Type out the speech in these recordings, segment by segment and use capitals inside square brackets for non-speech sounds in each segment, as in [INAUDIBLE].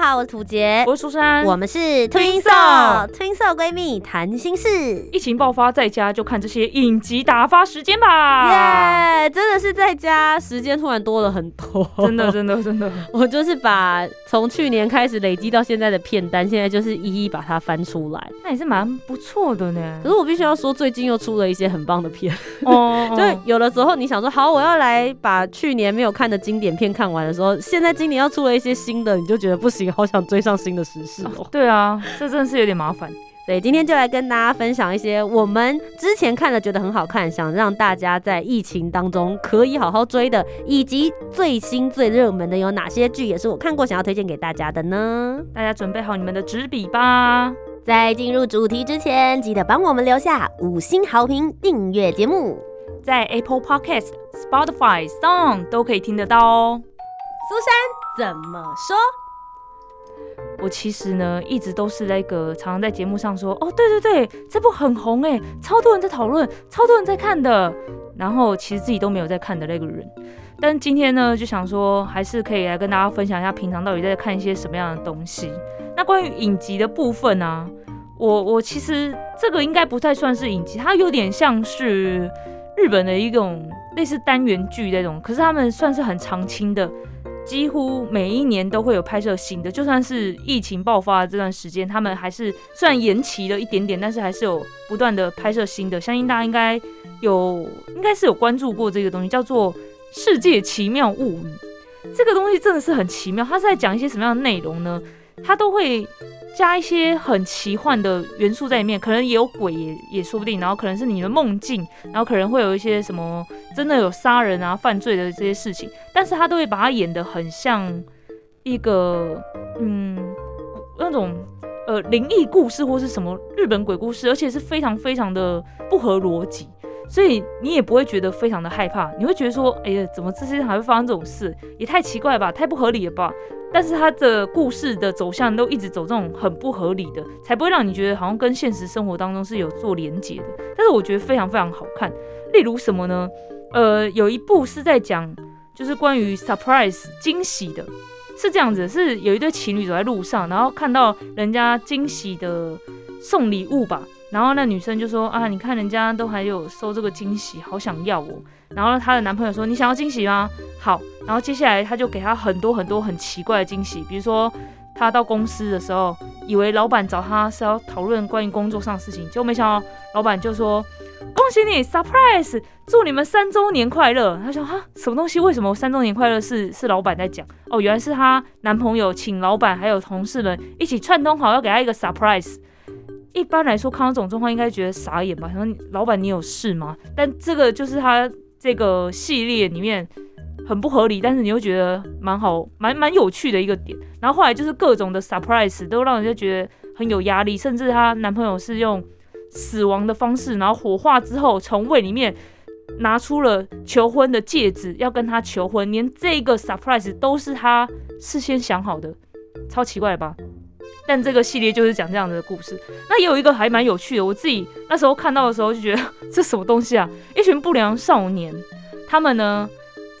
好，我是土杰，我是苏珊，我们是 Twin Soul，Twin Soul 闺蜜谈心事。疫情爆发，在家就看这些影集打发时间吧。耶，真的是在家时间突然多了很多，真的，真的，真的。[LAUGHS] 我就是把从去年开始累积到现在的片单，现在就是一一把它翻出来。那也是蛮不错的呢。可是我必须要说，最近又出了一些很棒的片哦。[LAUGHS] 就有的时候你想说，好，我要来把去年没有看的经典片看完的时候，现在今年要出了一些新的，你就觉得。不行，好想追上新的时事哦。对啊，这真的是有点麻烦。对，今天就来跟大家分享一些我们之前看了觉得很好看，想让大家在疫情当中可以好好追的，以及最新最热门的有哪些剧，也是我看过想要推荐给大家的呢？大家准备好你们的纸笔吧。在进入主题之前，记得帮我们留下五星好评，订阅节目，在 Apple Podcast、Spotify、Song 都可以听得到哦。苏珊怎么说？我其实呢，一直都是那个常常在节目上说，哦，对对对，这部很红哎，超多人在讨论，超多人在看的。然后其实自己都没有在看的那个人。但今天呢，就想说，还是可以来跟大家分享一下，平常到底在看一些什么样的东西。那关于影集的部分呢，我我其实这个应该不太算是影集，它有点像是日本的一种类似单元剧那种，可是他们算是很常青的。几乎每一年都会有拍摄新的，就算是疫情爆发的这段时间，他们还是虽然延期了一点点，但是还是有不断的拍摄新的。相信大家应该有，应该是有关注过这个东西，叫做《世界奇妙物语》。这个东西真的是很奇妙，它是在讲一些什么样的内容呢？它都会。加一些很奇幻的元素在里面，可能也有鬼也也说不定，然后可能是你的梦境，然后可能会有一些什么真的有杀人啊、犯罪的这些事情，但是他都会把它演得很像一个嗯那种呃灵异故事或是什么日本鬼故事，而且是非常非常的不合逻辑。所以你也不会觉得非常的害怕，你会觉得说，哎呀，怎么这些还会发生这种事？也太奇怪吧，太不合理了吧？但是他的故事的走向都一直走这种很不合理的，才不会让你觉得好像跟现实生活当中是有做连结的。但是我觉得非常非常好看。例如什么呢？呃，有一部是在讲就是关于 surprise 惊喜的，是这样子，是有一对情侣走在路上，然后看到人家惊喜的送礼物吧。然后那女生就说啊，你看人家都还有收这个惊喜，好想要哦。然后她的男朋友说，你想要惊喜吗？好。然后接下来他就给她很多很多很奇怪的惊喜，比如说她到公司的时候，以为老板找她是要讨论关于工作上的事情，结果没想到老板就说恭喜你，surprise，祝你们三周年快乐。她说哈，什么东西？为什么三周年快乐是是老板在讲？哦，原来是她男朋友请老板还有同事们一起串通好，要给他一个 surprise。一般来说，看到这种状况，应该觉得傻眼吧？想说老板，你有事吗？但这个就是他这个系列里面很不合理，但是你又觉得蛮好、蛮蛮有趣的一个点。然后后来就是各种的 surprise 都让人家觉得很有压力，甚至她男朋友是用死亡的方式，然后火化之后从胃里面拿出了求婚的戒指，要跟他求婚，连这个 surprise 都是他事先想好的，超奇怪吧？但这个系列就是讲这样的故事。那也有一个还蛮有趣的，我自己那时候看到的时候就觉得这什么东西啊？一群不良少年，他们呢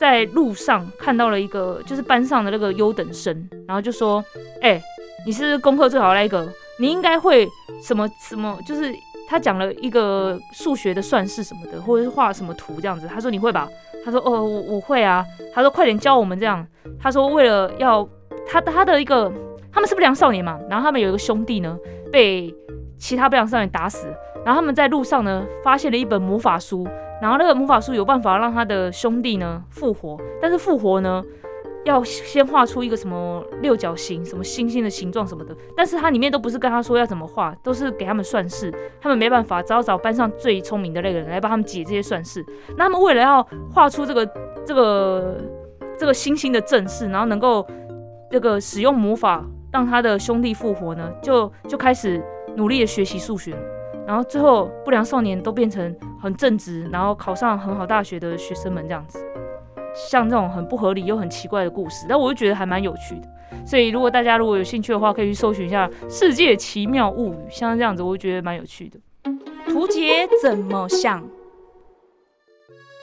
在路上看到了一个就是班上的那个优等生，然后就说：“哎，你是功课最好的那个，你应该会什么什么？就是他讲了一个数学的算式什么的，或者是画什么图这样子。他说你会吧？他说哦，我我会啊。他说快点教我们这样。他说为了要他他的一个。他们是不良少年嘛，然后他们有一个兄弟呢，被其他不良少年打死，然后他们在路上呢，发现了一本魔法书，然后那个魔法书有办法让他的兄弟呢复活，但是复活呢，要先画出一个什么六角形、什么星星的形状什么的，但是它里面都不是跟他说要怎么画，都是给他们算式，他们没办法，只好找班上最聪明的那个人来帮他们解这些算式。那他们为了要画出这个这个这个星星的正式，然后能够这个使用魔法。让他的兄弟复活呢，就就开始努力的学习数学，然后最后不良少年都变成很正直，然后考上很好大学的学生们这样子。像这种很不合理又很奇怪的故事，但我就觉得还蛮有趣的。所以如果大家如果有兴趣的话，可以去搜寻一下《世界奇妙物语》，像这样子，我就觉得蛮有趣的。图杰怎么想？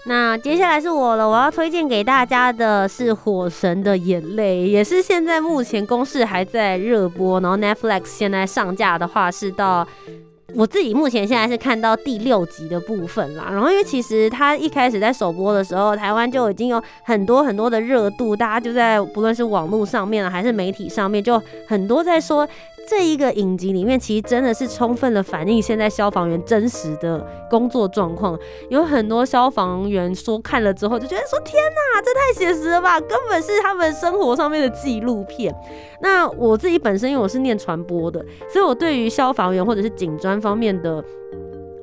那接下来是我了，我要推荐给大家的是《火神的眼泪》，也是现在目前公式还在热播，然后 Netflix 现在上架的话是到。我自己目前现在是看到第六集的部分啦，然后因为其实它一开始在首播的时候，台湾就已经有很多很多的热度，大家就在不论是网络上面还是媒体上面，就很多在说。这一个影集里面，其实真的是充分的反映现在消防员真实的工作状况。有很多消防员说看了之后就觉得说：“天哪，这太写实了吧，根本是他们生活上面的纪录片。”那我自己本身因为我是念传播的，所以我对于消防员或者是警专方面的。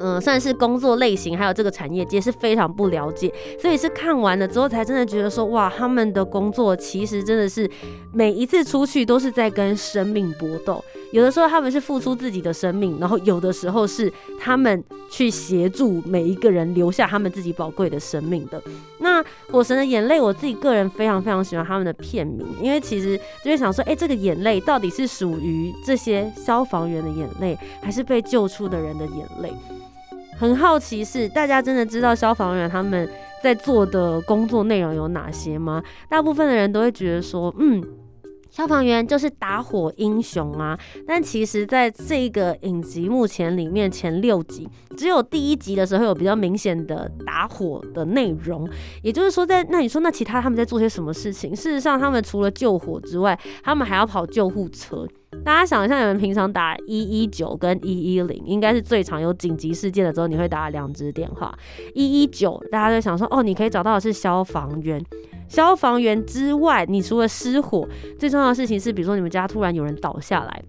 嗯，算是工作类型，还有这个产业界是非常不了解，所以是看完了之后才真的觉得说，哇，他们的工作其实真的是每一次出去都是在跟生命搏斗。有的时候他们是付出自己的生命，然后有的时候是他们去协助每一个人留下他们自己宝贵的生命的。那《火神的眼泪》，我自己个人非常非常喜欢他们的片名，因为其实就会想说，哎，这个眼泪到底是属于这些消防员的眼泪，还是被救出的人的眼泪？很好奇是大家真的知道消防员他们在做的工作内容有哪些吗？大部分的人都会觉得说，嗯，消防员就是打火英雄啊。但其实，在这个影集目前里面前六集，只有第一集的时候有比较明显的打火的内容。也就是说，在那你说那其他他们在做些什么事情？事实上，他们除了救火之外，他们还要跑救护车。大家想一下，你们平常打一一九跟一一零，应该是最常有紧急事件的时候，你会打两只电话。一一九，大家就想说，哦，你可以找到的是消防员。消防员之外，你除了失火，最重要的事情是，比如说你们家突然有人倒下来。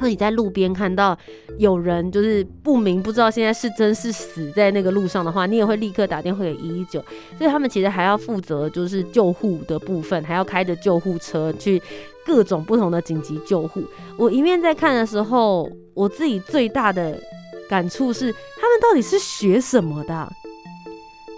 那你在路边看到有人就是不明不知道现在是真是死在那个路上的话，你也会立刻打电话给一一九。所以他们其实还要负责就是救护的部分，还要开着救护车去各种不同的紧急救护。我一面在看的时候，我自己最大的感触是，他们到底是学什么的？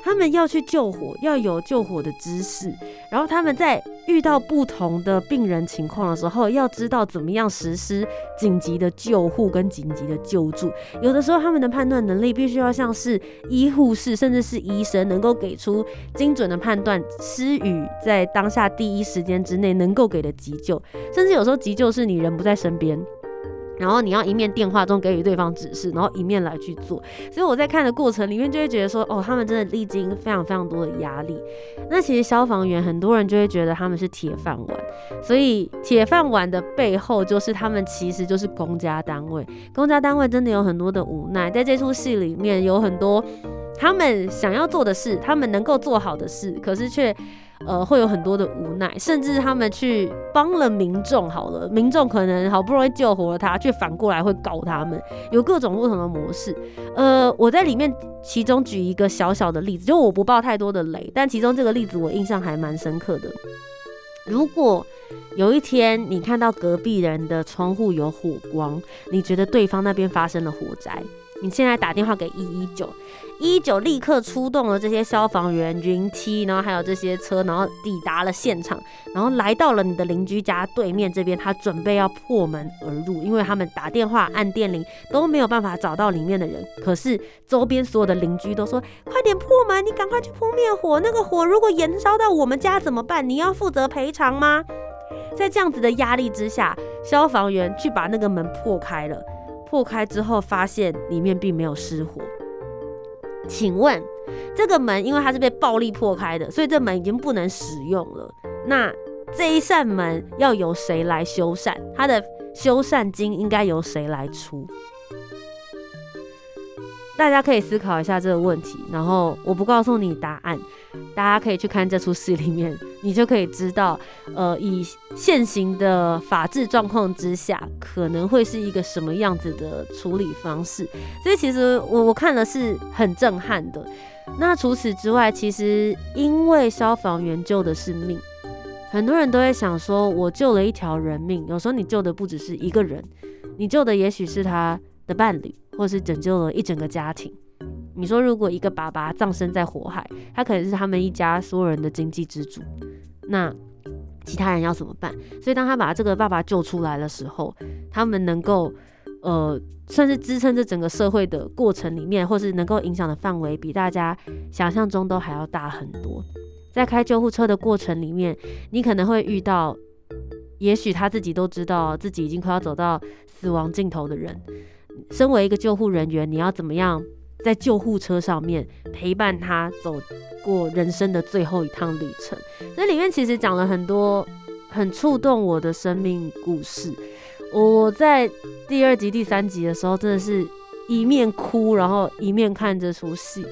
他们要去救火，要有救火的知识，然后他们在遇到不同的病人情况的时候，要知道怎么样实施紧急的救护跟紧急的救助。有的时候，他们的判断能力必须要像是医护士，甚至是医生，能够给出精准的判断，施予在当下第一时间之内能够给的急救，甚至有时候急救是你人不在身边。然后你要一面电话中给予对方指示，然后一面来去做。所以我在看的过程里面就会觉得说，哦，他们真的历经非常非常多的压力。那其实消防员很多人就会觉得他们是铁饭碗，所以铁饭碗的背后就是他们其实就是公家单位。公家单位真的有很多的无奈，在这出戏里面有很多他们想要做的事，他们能够做好的事，可是却。呃，会有很多的无奈，甚至他们去帮了民众，好了，民众可能好不容易救活了他，却反过来会搞他们，有各种不同的模式。呃，我在里面其中举一个小小的例子，就我不爆太多的雷，但其中这个例子我印象还蛮深刻的。如果有一天你看到隔壁人的窗户有火光，你觉得对方那边发生了火灾。你现在打电话给一一九，一一九立刻出动了这些消防员、云梯，然后还有这些车，然后抵达了现场，然后来到了你的邻居家对面这边，他准备要破门而入，因为他们打电话按电铃都没有办法找到里面的人，可是周边所有的邻居都说快点破门，你赶快去扑灭火，那个火如果延烧到我们家怎么办？你要负责赔偿吗？在这样子的压力之下，消防员去把那个门破开了。破开之后，发现里面并没有失火。请问，这个门因为它是被暴力破开的，所以这门已经不能使用了。那这一扇门要由谁来修缮？它的修缮金应该由谁来出？大家可以思考一下这个问题，然后我不告诉你答案，大家可以去看这出戏里面，你就可以知道，呃，以现行的法治状况之下，可能会是一个什么样子的处理方式。所以其实我我看了是很震撼的。那除此之外，其实因为消防员救的是命，很多人都会想说，我救了一条人命，有时候你救的不只是一个人，你救的也许是他的伴侣。或是拯救了一整个家庭。你说，如果一个爸爸葬身在火海，他可能是他们一家所有人的经济支柱，那其他人要怎么办？所以当他把这个爸爸救出来的时候，他们能够呃，算是支撑这整个社会的过程里面，或是能够影响的范围，比大家想象中都还要大很多。在开救护车的过程里面，你可能会遇到，也许他自己都知道自己已经快要走到死亡尽头的人。身为一个救护人员，你要怎么样在救护车上面陪伴他走过人生的最后一趟旅程？这里面其实讲了很多很触动我的生命故事。我在第二集、第三集的时候，真的是一面哭，然后一面看这出戏，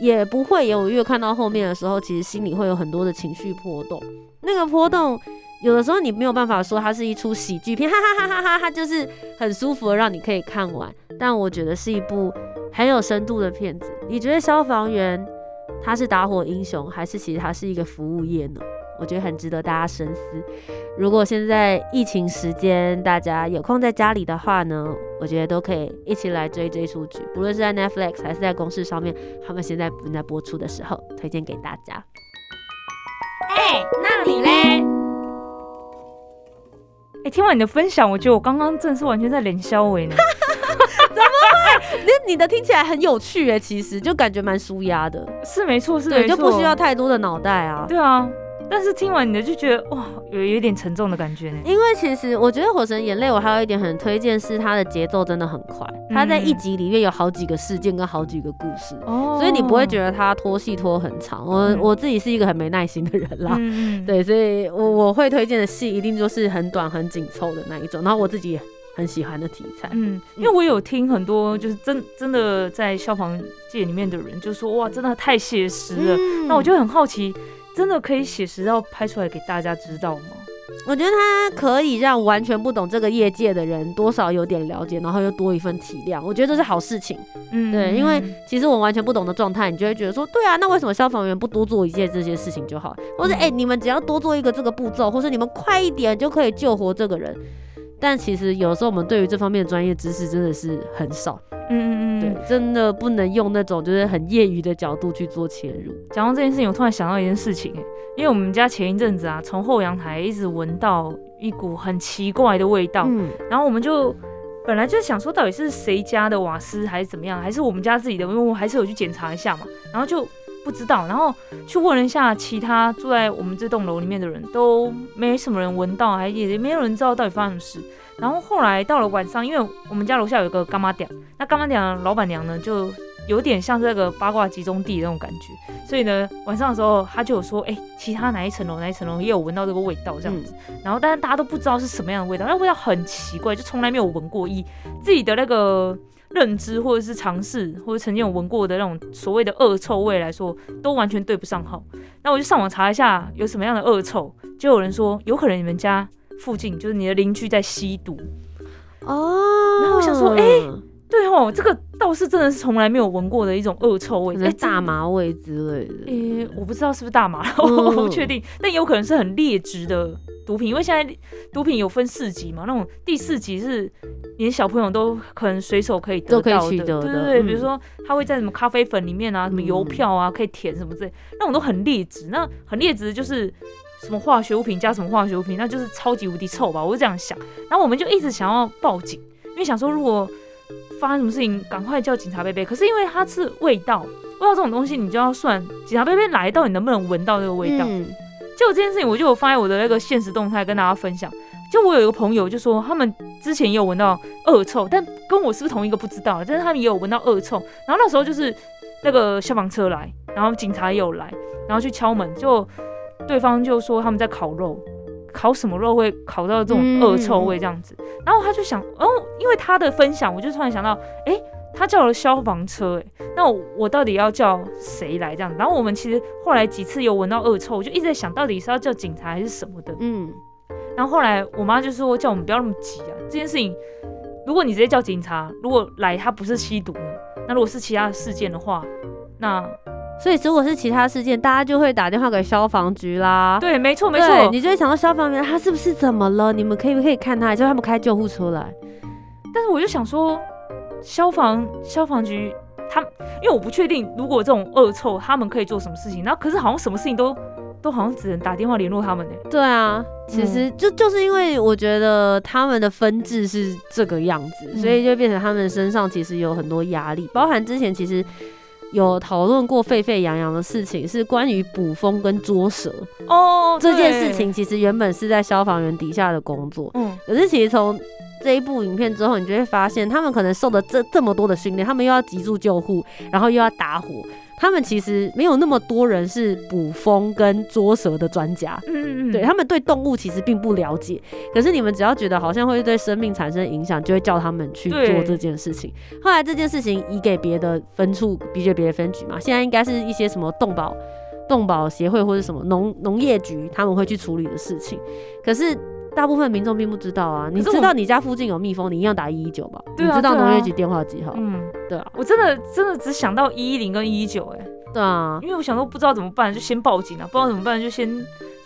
也不会有越看到后面的时候，其实心里会有很多的情绪波动。那个波动，有的时候你没有办法说它是一出喜剧片，哈哈哈哈哈，它就是很舒服的让你可以看完。但我觉得是一部很有深度的片子。你觉得消防员他是打火英雄，还是其实他是一个服务业呢？我觉得很值得大家深思。如果现在疫情时间，大家有空在家里的话呢，我觉得都可以一起来追这出剧，不论是在 Netflix 还是在公视上面，他们现在正在播出的时候，推荐给大家。哎，那你嘞？哎，听完你的分享，我觉得我刚刚真的是完全在连消尾呢。[LAUGHS] 你你的听起来很有趣哎，其实就感觉蛮舒压的。是没错，是没错，就不需要太多的脑袋啊。对啊。但是听完你的就觉得哇，有有点沉重的感觉呢。因为其实我觉得《火神眼泪》我还有一点很推荐是它的节奏真的很快，它在一集里面有好几个事件跟好几个故事，所以你不会觉得它拖戏拖很长。我我自己是一个很没耐心的人啦，对，所以我我会推荐的戏一定就是很短很紧凑的那一种，然后我自己也很喜欢的题材。嗯，因为我有听很多就是真真的在消防界里面的人就说哇，真的太写实了。那我就很好奇。真的可以写实到拍出来给大家知道吗？我觉得它可以让完全不懂这个业界的人多少有点了解，然后又多一份体谅。我觉得这是好事情。嗯，对，因为其实我完全不懂的状态，你就会觉得说，对啊，那为什么消防员不多做一件这些事情就好？或者，哎，你们只要多做一个这个步骤，或是你们快一点就可以救活这个人。但其实有时候我们对于这方面的专业知识真的是很少。嗯嗯嗯，对，真的不能用那种就是很业余的角度去做切入。讲到这件事情，我突然想到一件事情，因为我们家前一阵子啊，从后阳台一直闻到一股很奇怪的味道，然后我们就本来就想说，到底是谁家的瓦斯还是怎么样，还是我们家自己的？因为我还是有去检查一下嘛，然后就不知道，然后去问了一下其他住在我们这栋楼里面的人，都没什么人闻到，还也没有人知道到底发生什么事。然后后来到了晚上，因为我们家楼下有个干妈店，那干妈店老板娘呢，就有点像这个八卦集中地那种感觉，所以呢，晚上的时候她就有说，哎，其他哪一层楼哪一层楼也有闻到这个味道这样子。然后但是大家都不知道是什么样的味道，那味道很奇怪，就从来没有闻过，以自己的那个认知或者是尝试或者曾经有闻过的那种所谓的恶臭味来说，都完全对不上号。那我就上网查一下有什么样的恶臭，就有人说有可能你们家。附近就是你的邻居在吸毒哦，然后我想说，哎，对哦，这个倒是真的是从来没有闻过的一种恶臭味，哎，大麻味之类的，哎，我不知道是不是大麻，[LAUGHS] 我不确定，但有可能是很劣质的毒品，因为现在毒品有分四级嘛，那种第四级是连小朋友都可能随手可以得到的，对对对，比如说他会在什么咖啡粉里面啊，什么邮票啊，可以填什么之类，那种都很劣质，那很劣质就是。什么化学物品加什么化学物品，那就是超级无敌臭吧？我就这样想。然后我们就一直想要报警，因为想说如果发生什么事情，赶快叫警察贝贝。可是因为它是味道，味道这种东西，你就要算警察贝贝来到底能不能闻到这个味道。就这件事情，我就有发在我的那个现实动态跟大家分享。就我有一个朋友就说，他们之前也有闻到恶臭，但跟我是不是同一个不知道。但是他们也有闻到恶臭。然后那时候就是那个消防车来，然后警察也有来，然后去敲门就。对方就说他们在烤肉，烤什么肉会烤到这种恶臭味这样子，然后他就想，哦，因为他的分享，我就突然想到，哎，他叫了消防车，哎，那我到底要叫谁来这样？然后我们其实后来几次有闻到恶臭，我就一直在想到底是要叫警察还是什么的，嗯，然后后来我妈就说叫我们不要那么急啊，这件事情，如果你直接叫警察，如果来他不是吸毒，那如果是其他的事件的话，那。所以，如果是其他事件，大家就会打电话给消防局啦。对，没错，没错。你就会想到消防员他是不是怎么了？你们可以不可以看他，叫他们开救护车来？但是我就想说，消防消防局他，因为我不确定如果这种恶臭他们可以做什么事情，然后可是好像什么事情都都好像只能打电话联络他们呢。对啊，其实就就是因为我觉得他们的分制是这个样子，所以就变成他们身上其实有很多压力，包含之前其实。有讨论过沸沸扬扬的事情，是关于捕风跟捉蛇哦。这件事情其实原本是在消防员底下的工作，嗯，可是其实从这一部影片之后，你就会发现，他们可能受了这这么多的训练，他们又要急助救护，然后又要打火。他们其实没有那么多人是捕风跟捉蛇的专家，嗯嗯对他们对动物其实并不了解。可是你们只要觉得好像会对生命产生影响，就会叫他们去做这件事情。后来这件事情移给别的分处，比给别的分局嘛。现在应该是一些什么动保、动保协会或者什么农农业局他们会去处理的事情。可是。大部分民众并不知道啊，你知道你家附近有蜜蜂，你一样打一一九吧？你知道农业局电话几号？嗯，对啊，我真的真的只想到一一零跟一一九，哎，对啊，因为我想说不知道怎么办，就先报警啊，不知道怎么办就先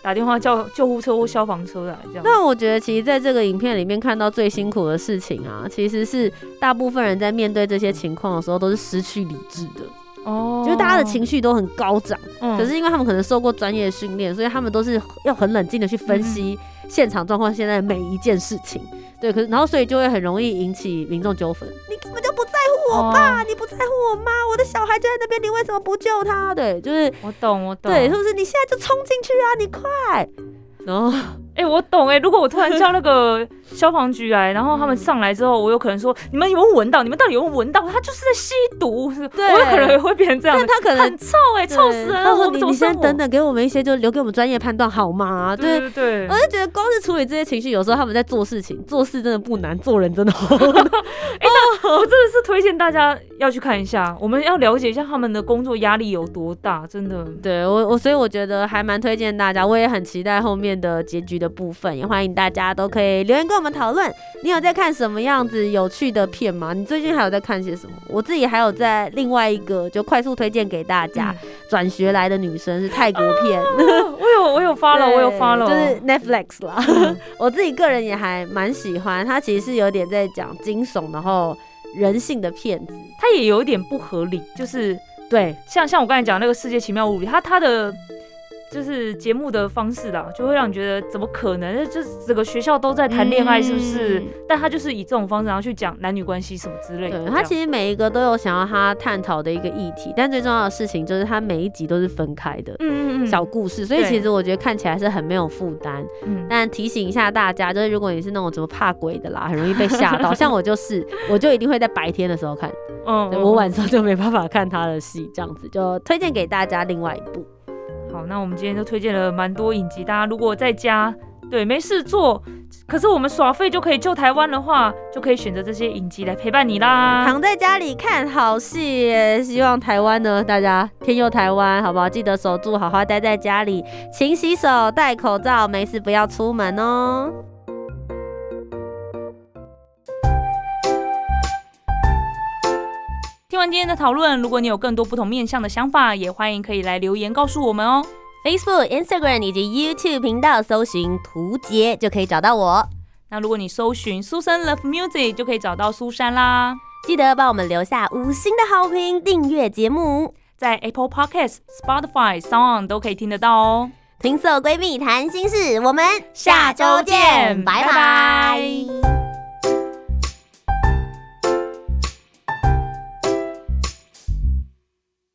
打电话叫救护车或消防车来这样。那我觉得其实在这个影片里面看到最辛苦的事情啊，其实是大部分人在面对这些情况的时候都是失去理智的。哦，就是大家的情绪都很高涨，可是因为他们可能受过专业训练，所以他们都是要很冷静的去分析现场状况，现在每一件事情。对，可是然后所以就会很容易引起民众纠纷。你根本就不在乎我爸，你不在乎我妈，我的小孩就在那边，你为什么不救他？对，就是我懂，我懂。对，是不是？你现在就冲进去啊！你快。然后，哎，我懂哎。如果我突然叫那个 [LAUGHS] 消防局来，然后他们上来之后，我有可能说：你们有没有闻到？你们到底有没有闻到？他就是在吸毒。对，我有可能也会变成这样。但他可能很臭哎，臭死人。他说：你你先等等，给我们一些，就留给我们专业判断好吗？对对对。我就觉得光是处理这些情绪，有时候他们在做事情，做事真的不难，做人真的好。[LAUGHS] 哎，那我真的是推荐大家要去看一下，我们要了解一下他们的工作压力有多大，真的。对我我所以我觉得还蛮推荐大家，我也很期待后面的结局的。部分也欢迎大家都可以留言跟我们讨论。你有在看什么样子有趣的片吗？你最近还有在看些什么？我自己还有在另外一个就快速推荐给大家，转学来的女生是泰国片。[LAUGHS] 我有 [LAUGHS] 我有发了，我有发了，就是 Netflix 啦。[LAUGHS] 我自己个人也还蛮喜欢，它其实是有点在讲惊悚，然后人性的片子，它也有一点不合理，就是对，像像我刚才讲那个世界奇妙物语，它它的。就是节目的方式啦，就会让你觉得怎么可能？这整个学校都在谈恋爱，是不是？但他就是以这种方式，然后去讲男女关系什么之类的。对他其实每一个都有想要他探讨的一个议题，但最重要的事情就是他每一集都是分开的，嗯嗯嗯，小故事。所以其实我觉得看起来是很没有负担。嗯，但提醒一下大家，就是如果你是那种怎么怕鬼的啦，很容易被吓到，[LAUGHS] 像我就是，我就一定会在白天的时候看，嗯，我晚上就没办法看他的戏，这样子就推荐给大家另外一部。好，那我们今天就推荐了蛮多影集，大家如果在家对没事做，可是我们耍废就可以救台湾的话，就可以选择这些影集来陪伴你啦。躺在家里看好戏，希望台湾呢，大家天佑台湾，好不好？记得守住，好好待在家里，勤洗手，戴口罩，没事不要出门哦。听完今天的讨论，如果你有更多不同面向的想法，也欢迎可以来留言告诉我们哦。Facebook、Instagram 以及 YouTube 频道搜寻“图杰”就可以找到我。那如果你搜寻“苏珊 Love Music” 就可以找到苏珊啦。记得帮我们留下五星的好评，订阅节目，在 Apple Podcast、Spotify、Sound 都可以听得到哦。听色闺蜜谈心事，我们下周见，拜拜。